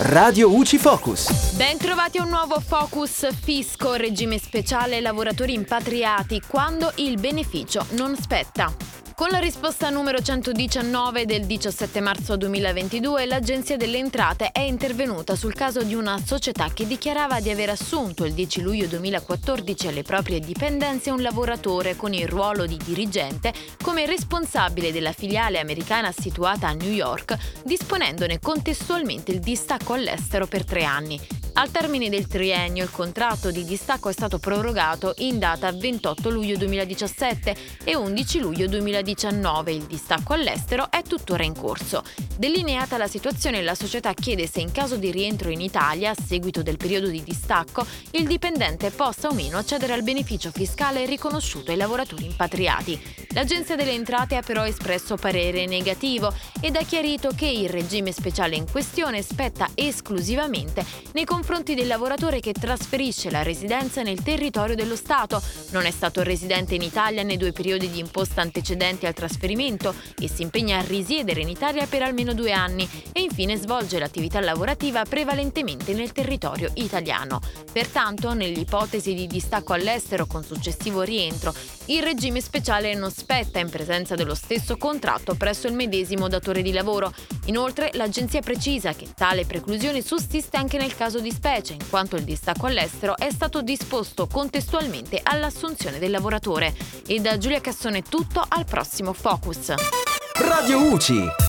Radio UCI Focus. Ben trovati a un nuovo Focus Fisco, regime speciale lavoratori impatriati, quando il beneficio non spetta. Con la risposta numero 119 del 17 marzo 2022, l'Agenzia delle Entrate è intervenuta sul caso di una società che dichiarava di aver assunto il 10 luglio 2014 alle proprie dipendenze un lavoratore con il ruolo di dirigente come responsabile della filiale americana situata a New York, disponendone contestualmente il distacco all'estero per tre anni. Al termine del triennio il contratto di distacco è stato prorogato in data 28 luglio 2017 e 11 luglio 2019. Il distacco all'estero è tuttora in corso. Delineata la situazione, la società chiede se in caso di rientro in Italia, a seguito del periodo di distacco, il dipendente possa o meno accedere al beneficio fiscale riconosciuto ai lavoratori impatriati. L'Agenzia delle Entrate ha però espresso parere negativo ed ha chiarito che il regime speciale in questione spetta esclusivamente nei confronti del lavoratore che trasferisce la residenza nel territorio dello Stato, non è stato residente in Italia nei due periodi di imposta antecedenti al trasferimento e si impegna a risiedere in Italia per almeno due anni e infine svolge l'attività lavorativa prevalentemente nel territorio italiano. Pertanto, nell'ipotesi di distacco all'estero con successivo rientro, il regime speciale non spetta in presenza dello stesso contratto presso il medesimo datore di lavoro. Inoltre, l'agenzia precisa che tale preclusione sussiste anche nel caso di specie, in quanto il distacco all'estero è stato disposto contestualmente all'assunzione del lavoratore. E da Giulia Cassone tutto, al prossimo Focus. Radio UCI.